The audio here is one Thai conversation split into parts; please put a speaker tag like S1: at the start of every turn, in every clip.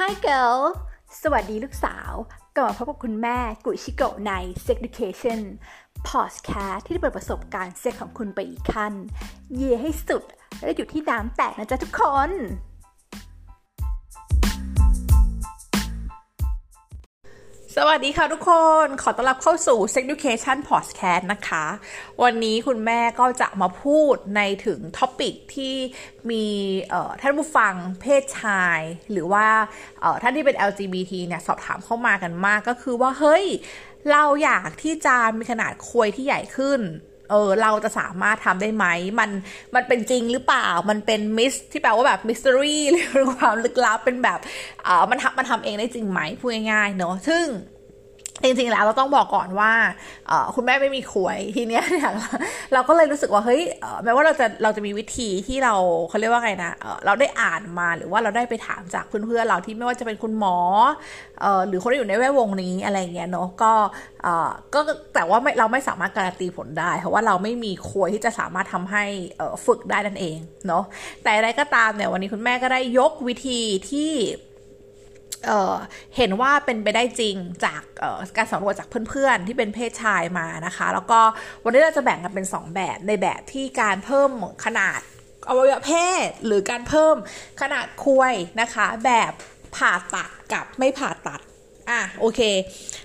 S1: Hi girl สวัสดีลูกสาวกลับมาพบกับคุณแม่กุชิโกะใน Sex Education Podcast ที่จะเปิดประสบการณ์เซ็กของคุณไปอีกขั้น เย่ให้สุด และอยู่ที่น้ำแตกนะจ๊ะทุกคน
S2: สวัสดีค่ะทุกคน ขอต้อนรับเข้าสู่ Sex Education Podcast นะคะ วันนี้คุณแม่ก็จะมาพูดในถึงท็อปิกที่มีท่านผู้ฟังเพศชาย หรือว่าท่านที่เป็น LGBT เนี่ยสอบถามเข้ามากันมากก็คือว่า เฮ้ย เราอยากที่จะมีขนาดควยที่ใหญ่ขึ้น เออเราจะสามารถทำได้ไหม มันมันเป็นจริงหรือเปล่า มันเป็นมิสที่แปลว่าแบบมิส t ต r y หรือความลึกลับเป็นแบบเออมันทำมันทำเองได้จริงไหมพูดง่ายๆเนาะซึ่ง จริงๆแล้วเราต้องบอกก่อนว่าคุณแม่ไม่มีขวยทีเนี้ยเนี่ยเราก็เลยรู้สึกว่าเฮ้ยแม้ว่าเราจะเราจะมีวิธีที่เราเขาเรียกว่าไงนะเราได้อ่านมาหรือว่าเราได้ไปถามจากเพื่อนๆเราที่ไม่ว่าจะเป็นคุณหมอหรือคนที่อยู่ในแวดวงนี้อะไรเงี้ยเนาะก็ก็แต่ว่าเราไม่สามารถการันตีผลได้ เพราะว่าเราไม่มีควยที่จะสามารถทำให้ฝึกได้นั่นเองเนาะแต่อะไรก็ตามเนี่ยวันนี้คุณแม่ก็ได้ยกวิธีที่ เเห็นว่าเป็นไปได้จริงจากการสำรวจจากเพื่อนๆ ที่เป็นเพศชายมานะคะ แล้วก็วันนี้เราจะแบ่งกันเป็น 2 แบบในแบบที่การเพิ่มขนาดอวัยวะเพศ หรือการเพิ่มขนาดคุยนะคะ แบบผ่าตัดกับไม่ผ่าตัด อะโอเค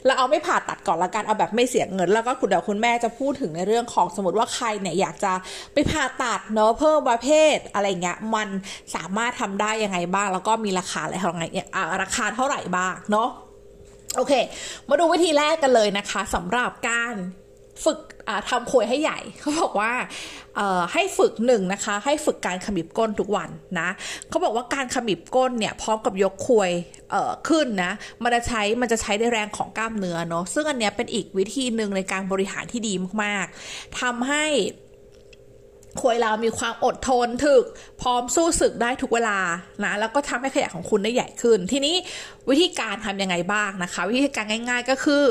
S2: เราเอาไม่ผ่าตัดก่อนละกันเอาแบบไม่เสียเงิน แล้วก็คุณเดี๋ยวคุณแม่จะพูดถึงในเรื่องของสมมติว่าใครเนี่ยอยากจะไปผ่าตัดเนาะเพิ่มประเภทอะไรเงี้ยมันสามารถทำได้ยังไงบ้าง แล้วก็มีราคาอะไรเท่าไหร่อะราคาเท่าไหร่บ้างเนาะโอเค มาดูวิธีแรกกันเลยนะคะสำหรับการ ฝึกทำควยให้ใหญ่เขาบอกว่าให้ฝึกหนึ่งนะคะ ให้ฝึกการขมิบก้นทุกวันนะเขาบอกว่าการขมิบก้นเนี่ยพร้อมกับยกควยขึ้นนะมันจะใช้มันจะใช้ได้แรงของกล้ามเนื้อเนาะซึ่งอันเนี้ยเป็นอีกวิธีหนึ่งในการบริหารที่ดีมากๆทำให้ควยเรามีความอดทนถึก พร้อมสู้ศึกได้ทุกเวลานะแล้วก็ทำให้ขยะของคุณได้ใหญ่ขึ้น ทีนี้วิธีการทำยังไงบ้างนะคะ วิธีการง่าย ๆ ก็คือ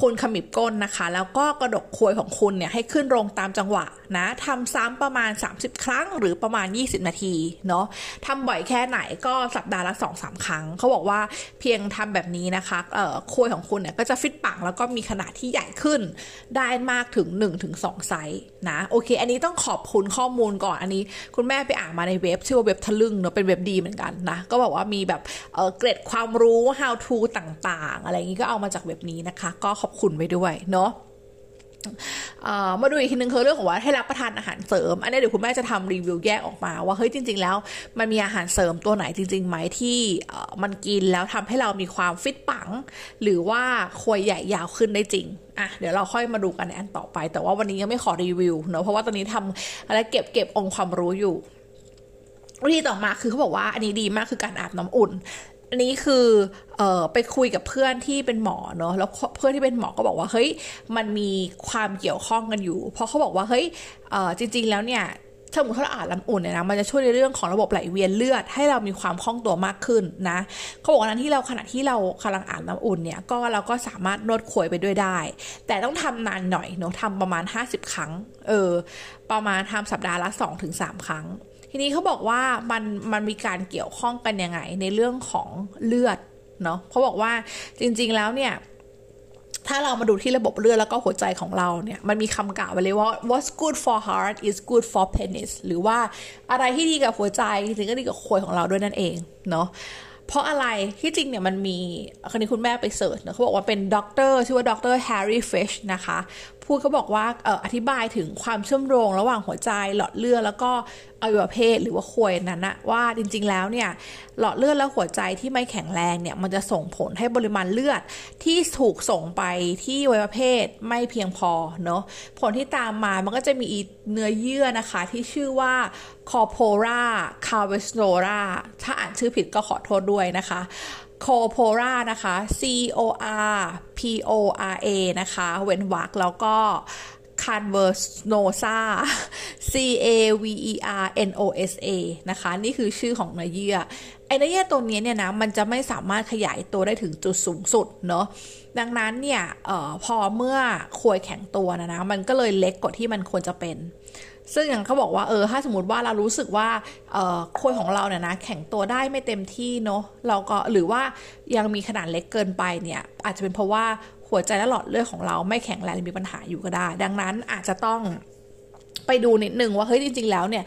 S2: คุณขมิบก้นนะคะ แล้วก็กระดกควยของคุณเนี่ยให้ขึ้นลงตามจังหวะนะทำซ้ำประมาณ 30 ครั้งหรือประมาณ 20 นาทีเนาะทำบ่อยแค่ไหนก็สัปดาห์ละ2-3 ครั้ง เขาบอกว่าเพียงทำแบบนี้นะคะควยของคุณเนี่ยก็จะฟิตปังแล้วก็มีขนาดที่ใหญ่ขึ้น ได้มากถึง 1-2 ไซส์นะโอเค อันนี้ต้องขอบคุณข้อมูลก่อนอันนี้ คุณแม่ไปอ่านมาในเว็บชื่อว่าเว็บทะลึ่งเนาะเป็นเว็บดีเหมือนกันนะก็บอกว่ามีแบบเกร็ดความรู้ how to ต่างๆ อะไรอย่างนี้ก็เอามาจากเว็บนี้นะคะก็ขอบคุณไว้ด้วยเนาะมาดูอีกทีนึงคือเรื่องของว่าให้รับประทานอาหารเสริม อันนี้เดี๋ยวคุณแม่จะทำรีวิวแยกออกมาว่าเฮ้ยจริง ๆ แล้ว มันมีอาหารเสริมตัวไหนจริงๆไหมที่มันกินแล้วทำให้เรามีความฟิตปัง หรือว่าควยใหญ่ยาวขึ้นได้จริงอะเดี๋ยวเราค่อยมาดูกันในอันต่อไป แต่ว่าวันนี้ยังไม่ขอรีวิวเนอะเพราะว่าตอนนี้ทำอะไรเก็บเก็บองค์ความรู้อยู่วิธีต่อมาคือเขาบอกว่าอันนี้ดีมากคือการอาบน้ำอุ่น อันนี้คือเออไปคุยกับเพื่อนที่เป็นหมอเนาะแล้วเพื่อนที่เป็นหมอก็บอกว่าเฮ้ยมันมีความเกี่ยวข้องกันอยู่ เพราะเขาบอกว่าเฮ้ยเออจริง ๆ แล้วเนี่ยถ้าสมมติเราอาบน้ำอุ่นเนี่ยนะมันจะช่วยในเรื่องของระบบไหลเวียนเลือดให้เรามีความคล่องตัวมากขึ้นนะเขาบอกว่านั้นที่เราขณะที่เรากำลังอาบน้ำอุ่นเนี่ยก็เราก็สามารถนวดขวยไปด้วยได้ แต่ต้องทำนานหน่อยเนาะทำประมาณ 50 ครั้งเออประมาณทำสัปดาห์ละ2-3 ครั้ง ทีนี้เขาบอกว่ามันมันมีการเกี่ยวข้องกันยังไง ในเรื่องของเลือดเนาะเขาบอกว่าจริง ๆแล้วเนี่ยถ้าเรามาดูที่ระบบเลือดแล้วก็หัวใจของเราเนี่ย มันมีคำกล่าวไว้เลยว่า what's good for heart is good for penis หรือว่าอะไรที่ดีกับหัวใจจริงก็ดีกับควยของเราด้วยนั่นเองเนาะเพราะอะไรที่จริงเนี่ยมันมีคนนี้คุณแม่ไป search เนะเขาบอกว่าเป็นด็อกเตอร์ชื่อว่าด็อกเตอร์ Harry Fisch นะคะพูดเขาบอกว่าอออธิบายถึงความเชื่อมโยงระหว่างหัวใจหลอดเลือดแล้วก็อวัยวะเพศหรือว่าควยนั้นนะว่าจริงๆแล้วเนี่ยหลอดเลือดและหัวใจที่ไม่แข็งแรงเนี่ยมันจะส่งผลให้ปริมาณเลือดที่ถูกส่งไปที่อวัยวะเพศไม่เพียงพอเนาะผลที่ตามมามันก็จะมีเนื้อเยื่อนะคะที่ชื่อว่า corpora cavernosa ถ้าอ่านชื่อผิดก็ขอโทษด้วยนะคะ corpora นะคะ c o r p o r a นะคะ เว้นวรรคแล้วก็ cavernosa C A V E R N O S A นะคะ นี่คือชื่อของเนื้อเยื่อ ไอ้เนื้อเยตัวนี้เนี่ยนะมันจะไม่สามารถขยายตัวได้ถึงจุดสูงสุดเนาะดังนั้นเนี่ยออพอเมื่อควยแข็งตัวนะนะมันก็เลยเล็กกว่าที่มันควรจะเป็น ซึ่งอย่างเขาบอกว่าเออถ้าสมมติว่าเรารู้สึกว่าเออควยของเราเนี่ยนะแข็งตัวได้ไม่เต็มที่เนาะเราก็หรือว่ายังมีขนาดเล็กเกินไปเนี่ยอาจจะเป็นเพราะว่าหัวใจและหลอดเลือดของเราไม่แข็งแรงมีปัญหาอยู่ก็ได้ ดังนั้นอาจจะต้อง ไปดูนิดนึงว่าเฮ้ยจริง ๆ แล้วเนี่ย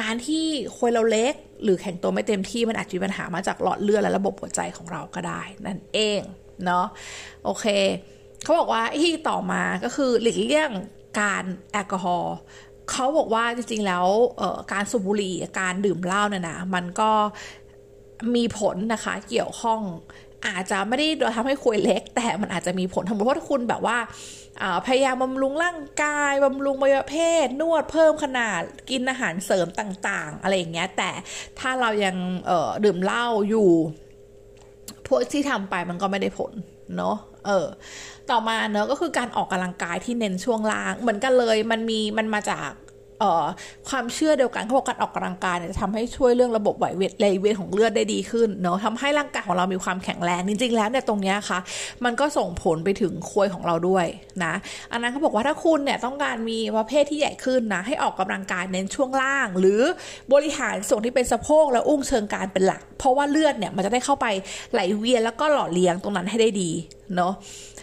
S2: การที่ควยเราเล็ก หรือแข็งตัวไม่เต็มที่มันอาจจะมีปัญหามาจากหลอดเลือดและระบบหัวใจของเราก็ได้นั่นเองเนาะโอเคเขาบอกว่าที่ต่อมาก็คือหลีกเลี่ยงการแอลกอฮอล์เขาบอกว่าจริง ๆ แล้วการสูบบุหรี่การดื่มเหล้าเนี่ยนะมันก็มีผลนะคะเกี่ยวข้อง อาจจะไม่ได้ทำให้คุยเล็ก แต่มันอาจจะมีผลทำให้าคุณแบบว่าพยายามบำรุงร่างกายบำรุงบริเพศ นวดเพิ่มขนาดกินอาหารเสริมต่างๆ อะไรอย่างเงี้ย แต่ถ้าเรายังดื่มเหล้าอยู่ พวกที่ทำไปมันก็ไม่ได้ผลเนาะเออ ต่อมาเนอะก็คือการออกกำลังกายที่เน้นช่วงล่าง เหมือนกันเลยมันมีมันมาจาก ความเชื่อเดียวกันเขาบอกการออกกำลังกายเนี่ยจะทำให้ช่วยเรื่องระบบไหวเวียนไหลเวียนของเลือดได้ดีขึ้นเนาะทำให้ร่างกายของเรามีความแข็งแรงจริงๆแล้วเนี่ยตรงนี้ค่ะ มันก็ส่งผลไปถึงควยของเราด้วยนะอันนั้นเขาบอกว่าถ้าคุณเนี่ยต้องการมีประเภทที่ใหญ่ขึ้นนะให้ออกกำลังกายเน้นช่วงล่าง หรือบริหารส่วนที่เป็นสะโพกและอุ้งเชิงการเป็นหลัก เพราะว่าเลือดเนี่ยมันจะได้เข้าไปไหลเวียนแล้วก็หล่อเลี้ยงตรงนั้นให้ได้ดีเนาะ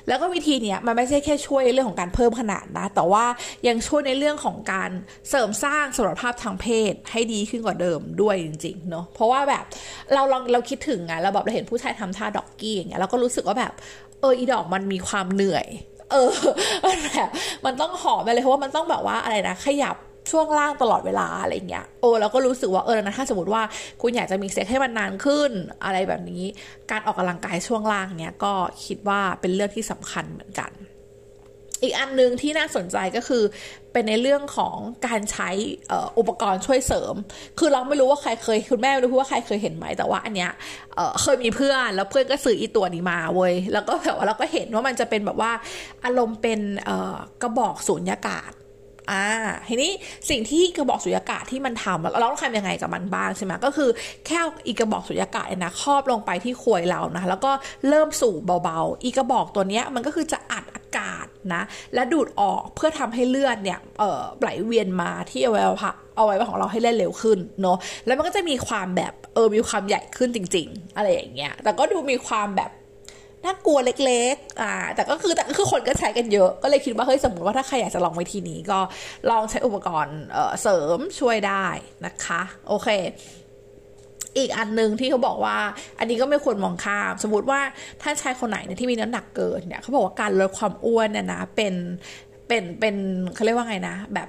S2: แล้วก็วิธีเนี้ยมันไม่ใช่แค่ช่วยในเรื่องของการเพิ่มขนาดนะ แต่ว่ายังช่วยในเรื่องของการเสริมสร้างสมรรถภาพทางเพศให้ดีขึ้นกว่าเดิมด้วยจริงๆเนาะเพราะว่าแบบเราลองเราคิดถึงไงเราแบบเราเห็นผู้ชายทำท่าดอกกี้อย่างเงี้ยเราก็รู้สึกว่าแบบเอออีดอกมันมีความเหนื่อย เออแบบมันต้องหอมไปเลยเพราะว่ามันต้องแบบว่าอะไรนะขยับ ช่วงล่างตลอดเวลาอะไรเงี้ยโอ้เราก็รู้สึกว่าเออนะถ้าสมมติว่าคุณอยากจะมีเซ็กให้มันนานขึ้นอะไรแบบนี้ การออกกำลังกายช่วงล่างเนี้ยก็คิดว่าเป็นเรื่องที่สำคัญเหมือนกัน อีกอันนึงที่น่าสนใจก็คือเป็นในเรื่องของการใช้อุปกรณ์ช่วยเสริม คือเราไม่รู้ว่าใครเคยคุณแม่ไม่รู้ว่าใครเคยเห็นไหม แต่ว่าอันเนี้ยเเคยมีเพื่อนแล้วเพื่อนก็ซื้ออีตัวนี้มาเว้ย แล้วก็แบบว่าเราก็เห็นว่ามันจะเป็นแบบว่าอารมณ์เป็นกระบอกสูญญากาศ อ่าทีนี้สิ่งที่กระบอกสุญญากาศที่มันทำเราต้องทำยังไงกับมันบ้างใช่ไหมก็คือแค่อีกระบอกสุญญากาศนะครอบลงไปที่ควยเรานะแล้วก็เริ่มสูบเบาๆ อีกระบอกตัวนี้มันก็คือจะอัดอากาศนะและดูดออกเพื่อทำให้เลือดเนี่ยเอ่อไหลเวียนมาที่อวัยวะเอาไว้ของเราให้เล่นเร็วขึ้นเนาะแล้วมันก็จะมีความแบบเออมีความใหญ่ขึ้นจริง ๆ อะไรอย่างเงี้ยแต่ก็ดูมีความแบบ น่ากลัวเล็กๆ อ่า แต่ก็คือแต่ก็คือคนก็ใช้กันเยอะ ก็เลยคิดว่าเฮ้ยสมมติว่าถ้าใครอยากจะลองวิธีนี้ก็ลองใช้อุปกรณ์เสริมช่วยได้นะคะ โอเค อีกอันหนึ่งที่เขาบอกว่า อันนี้ก็ไม่ควรมองข้าม สมมติว่าท่านชายคนไหนเนี่ยที่มีน้ำหนักเกินเนี่ยเขาบอกว่าการลดความอ้วนเนี่ยนะเป็นเป็นเป็นเขาเรียกว่าไงนะ แบบ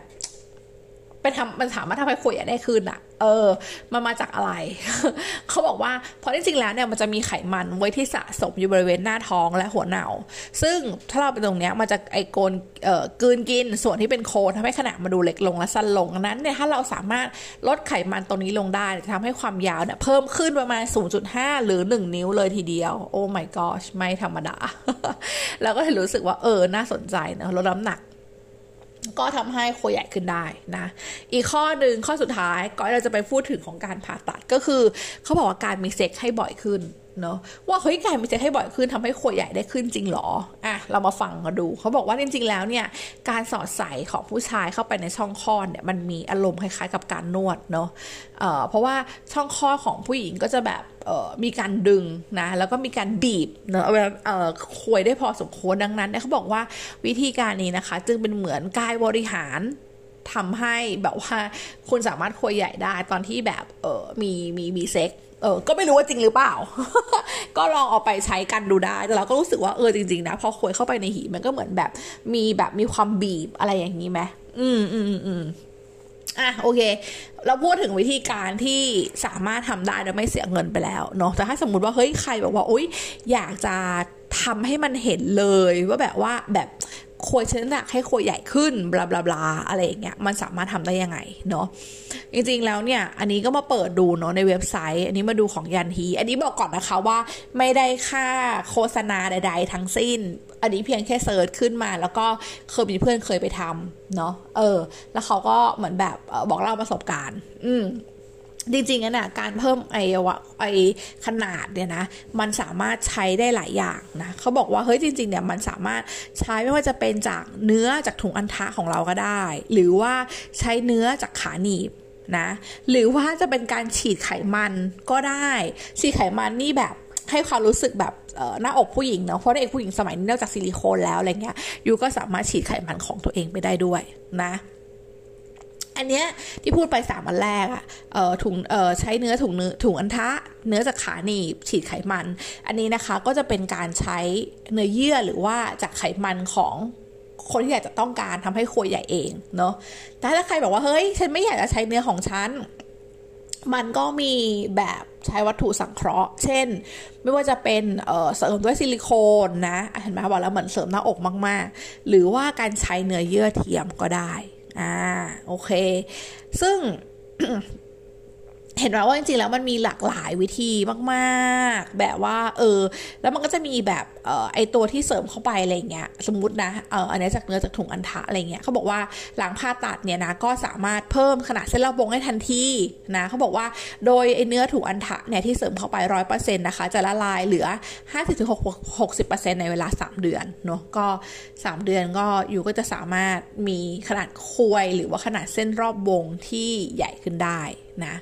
S2: เป็นทำมันสามารถทำให้ขวยได้คืนอะเออ มันมาจากอะไร เขาบอกว่าเพราะจริงๆแล้วเนี่ยมันจะมีไขมันไว้ที่สะสมอยู่บริเวณหน้าท้องและหัวเหนาซึ่งถ้าเราไปตรงเนี้ยมันจะไอโกนเอ่อกืนกินส่วนที่เป็นโคนทำให้ขนาดมาดูเล็กลงและสั้นลงนั้นเนี่ยถ้าเราสามารถลดไขมันตรงนี้ลงได้จะทำให้ความยาวเนี่ยเพิ่มขึ้นประมาณ 0.5 หรือ 1 นิ้วเลยทีเดียว โอ้ my gosh ไม่ธรรมดา แล้วก็เลยรู้สึกว่าเออน่าสนใจนะลดน้ำหนัก ก็ทำให้โคใหญ่ขึ้นได้นะ อีกข้อหนึ่งข้อสุดท้ายก็เราจะไปพูดถึงของการผ่าตัดก็คือ เขาบอกว่าการมีเซ็กให้บ่อยขึ้น เนาะว่าเฮ้ยการมีเซ็กให้บ่อยขึ้นทำให้ขวดใหญ่ได้ขึ้นจริงหรออะเรามาฟังกันดู เขาบอกว่าจริงๆแล้วเนี่ยการสอดใส่ของผู้ชายเข้าไปในช่องคลอดเนี่ยมันมีอารมณ์คล้ายๆกับการนวดเนาะเอ่อเพราะว่าช่องคลอดของผู้หญิงก็จะแบบเอ่อมีการดึงนะแล้วก็มีการบีบเนาะเอ่อควยได้พอสมควรดังนั้นเนี่ยเขาบอกว่าวิธีการนี้นะคะ จึงเป็นเหมือนกายบริหารทำให้แบบว่าคุณสามารถควยใหญ่ได้ตอนที่แบบเออมีมีมีเซ็ก เออก็ไม่รู้ว่าจริงหรือเปล่า ก็ลองเอาไปใช้กันดูได้ แต่เราก็รู้สึกว่าเออจริงๆนะพอควยเข้าไปในหีมันก็เหมือนแบบ มีแบบมีความบีบอะไรอย่างนี้ไหมอืมอืมอืมอะโอเค เราพูดถึงวิธีการที่สามารถทำได้โดยไม่เสียเงินไปแล้วเนาะแต่ถ้าสมมติว่าเฮ้ยใครบอกว่าอุ้ยอยากจะทำให้มันเห็นเลยว่าแบบว่าแบบ ควยชนิดหนักให้ควยใหญ่ขึ้นบลาบลาบลาอะไรอย่างเงี้ยมันสามารถทำได้ยังไงเนาะจริงๆแล้วเนี่ยอันนี้ก็มาเปิดดูเนาะในเว็บไซต์ อันนี้มาดูของยันฮีอันนี้บอกก่อนนะคะว่าไม่ได้ค่าโฆษณาใด ๆ ทั้งสิ้น อันนี้เพียงแค่เซิร์ชขึ้นมา แล้วก็เคยมีเพื่อนเคยไปทำเนาะเออ แล้วเขาก็เหมือนแบบบอกเล่าประสบการณ์ อืม จริงๆนะการเพิ่มไอวะไอขนาดเนี่ยนะมันสามารถใช้ได้หลายอย่างนะเขาบอกว่าเฮ้ยจริงๆเนี่ยมันสามารถใช้ไม่ว่าจะเป็นจากเนื้อจากถุงอันทะของเราก็ได้ หรือว่าใช้เนื้อจากขาหนีบนะหรือว่าจะเป็นการฉีดไขมันก็ได้ฉีดไขมันนี่แบบให้ความรู้สึกแบบหน้าอกผู้หญิงเนาะเพราะในเอกผู้หญิงสมัยนี้นอกจากซิลิโคนแล้วอะไรเงี้ยยูก็สามารถฉีดไขมันของตัวเองไปได้ด้วยนะ อันเนี้ยที่พูดไปสามอันแรกอะเอ่อถุงเอ่อใช้เนื้อถุงเนื้อถุงอันทะ เนื้อจากขาหนีบฉีดไขมัน อันนี้นะคะก็จะเป็นการใช้เนื้อเยื่อหรือว่าจากไขมันของคนที่อยากจะต้องการทำให้ควใหญ่เองเนาะแต่ถ้าใครบอกว่าเฮ้ย ฉันไม่อยากจะใช้เนื้อของฉัน มันก็มีแบบใช้วัตถุสังเคราะห์ เช่น ไม่ว่าจะเป็นเเสริมด้วยซิลิโคนนะเห็นไหมบอกแล้วเหมือนเสริมหน้าอกมาก ๆ หรือว่าการใช้เนื้อเยื่อเทียมก็ได้ อ่าโอเค ซึ่ง เห็นไหมว่าจริงๆแล้วมันมีหลากหลายวิธีมากๆ แบบว่า เออ แล้วมันก็จะมีแบบเออไอตัวที่เสริมเข้าไปอะไรเงี้ย สมมุตินะเอออันนี้จากเนื้อจากถุงอันทะอะไรเงี้ยเขาบอกว่าหลังผ่าตัดเนี่ยนะก็สามารถเพิ่มขนาดเส้นรอบวงให้ทันทีนะเขาบอกว่าโดยไอเนื้อถุงอันทะเนี่ยที่เสริมเข้าไปร้อยเปอร์เซ็นต์นะคะ จะละลายเหลือห้าสิบถึงหกสิบเปอร์เซ็นต์ในเวลาสามเดือนเนาะก็สามเดือนก็อยู่ก็จะสามารถมีขนาดควยหรือว่าขนาดเส้นรอบวงที่ใหญ่ขึ้นได้นะ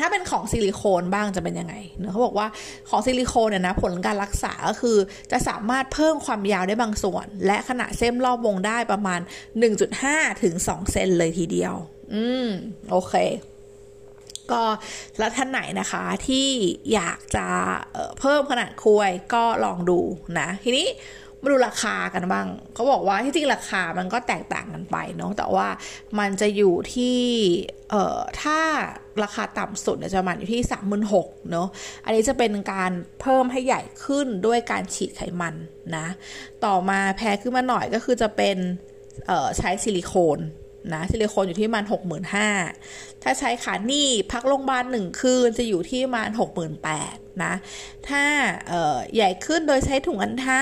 S2: ถ้าเป็นของซิลิโคนบ้างจะเป็นยังไงเนอะเขาบอกว่าของซิลิโคนเนี่ยนะผลการรักษาก็คือจะสามารถเพิ่มความยาวได้บางส่วน และขนาดเส้นรอบวงได้ประมาณ 1.5 ถึง 2 เซนเลยทีเดียว อืม โอเค ก็แล้วท่านไหนนะคะที่อยากจะเเพิ่มขนาดคุยก็ลองดูนะ ทีนี้ มาดูราคากันบ้างเขาบอกว่าที่จริงราคามันก็แตกต่างกันไปเนาะแต่ว่ามันจะอยู่ที่เอ่อถ้าราคาต่ำสุดเนี่ยจะมันอยู่ที่สามหมื่นหกเนาะอันนี้จะเป็นการเพิ่มให้ใหญ่ขึ้นด้วยการฉีดไขมันนะ ต่อมาแพงขึ้นมาหน่อยก็คือจะเป็นเอ่อใช้ซิลิโคนนะซิลิโคนอยู่ที่มันหกหมื่นห้าถ้าใช้ขาหนีพักโรงพยาบาลหนึ่งคืนจะอยู่ที่มันหกหมื่นแปดนะ ถ้าใหญ่ขึ้นโดยใช้ถุงอันทะ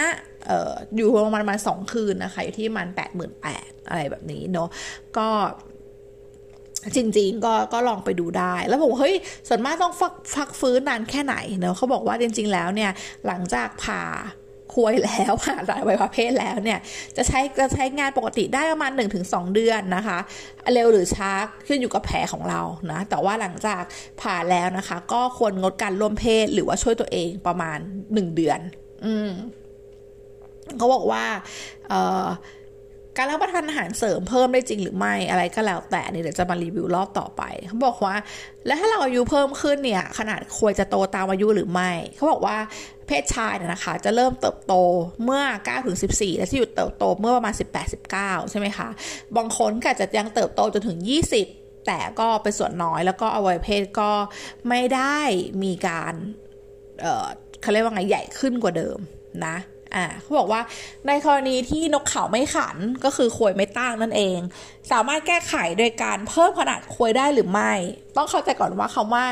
S2: อยู่ประมาณมาสองคืนนะคะ อยู่ที่มันแปดหมื่นแปดอะไรแบบนี้เนาะก็จริงๆก็ก็ลองไปดูได้ แล้วผมเฮ้ยส่วนมากต้องฟักฟักฟื้นนานแค่ไหนเนาะเขาบอกว่าจริง ๆ แล้วเนี่ย หลังจากผ่าคุยแล้วผ่าตัดไวพเพศแล้วเนี่ย จะใช้จะใช้งานปกติได้ประมาณ 1-2 เดือนนะคะ เร็วหรือช้าขึ้นอยู่กับแผลของเรานะ แต่ว่าหลังจากผ่าแล้วนะคะ ก็ควรงดการร่วมเพศหรือว่าช่วยตัวเองประมาณ 1 เดือน อืม เขาบอกว่าการรับประทานอาหารเสริมเพิ่มได้จริงหรือไม่อะไรก็แล้วแต่นี่เดี๋ยวจะมารีวิวรอบต่อไป เขาบอกว่า แล้วถ้าเราอายุเพิ่มขึ้นเนี่ย ขนาดควรจะโตตามอายุหรือไม่ เขาบอกว่าเพศชายเนี่ยนะคะ จะเริ่มเติบโตเมื่อ9ถึง14 และที่หยุดเติบโตเมื่อประมาณ 18 19 ใช่ไหมคะ บางคนก็จะยังเติบโตจนถึง 20 แต่ก็เป็นส่วนน้อยแล้วก็อวัยวะเพศก็ไม่ได้มีการเเขาเรียกว่าไงใหญ่ขึ้นกว่าเดิมนะ อ่าเขาบอกว่าในกรณีที่นกเขาไม่ขันก็คือควยไม่ตั้งนั่นเอง สามารถแก้ไขโดยการเพิ่มขนาดควยได้หรือไม่ ต้องเข้าใจก่อนว่าคำว่า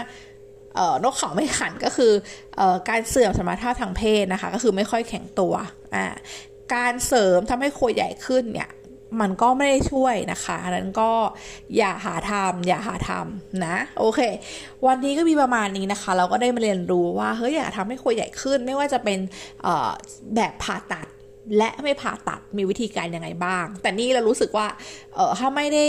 S2: นกเขาไม่ขันก็คืออการเสื่อมสมรรถภาพทางเพศนะคะ ก็คือไม่ค่อยแข็งตัวอ่าการเสริมทำให้ควยใหญ่ขึ้นเนี่ย มันก็ไม่ได้ช่วยนะคะนั้นก็อย่าหาทำอย่าหาทำนะ โอเค วันนี้ก็มีประมาณนี้นะคะ เราก็ได้มาเรียนรู้ว่าเฮ้ยอยากทำให้ควยใหญ่ขึ้น ไม่ว่าจะเป็นแบบผ่าตัดและไม่ผ่าตัดมีวิธีการยังไงบ้าง แต่นี่เรารู้สึกว่า เออถ้าไม่ได้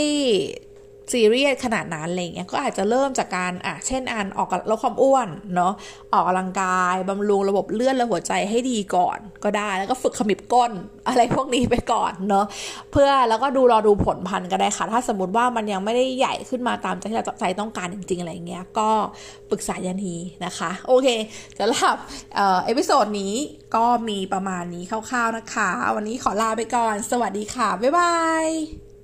S2: ซีเรียสขนาดนั้นอะไรเงี้ยก็อาจจะเริ่มจากการอะเช่นอันออกลดความอ้วนเนาะออกกำลังกายบำรุงระบบเลือดและหัวใจให้ดีก่อน ก็ได้แล้วก็ฝึกขมิบก้นอะไรพวกนี้ไปก่อนเนาะเพื่อแล้วก็ดูรอดูผลลัพธ์ก็ได้ค่ะ ถ้าสมมติว่ามันยังไม่ได้ใหญ่ขึ้นมาตามใจที่เราใจต้องการจริงๆอะไรเงี้ยก็ปรึกษายันฮีนะคะ โอเคสำหรับ episode นี้ก็มีประมาณนี้คร่าวๆนะคะ วันนี้ขอลาไปก่อน สวัสดีค่ะ บ๊ายบาย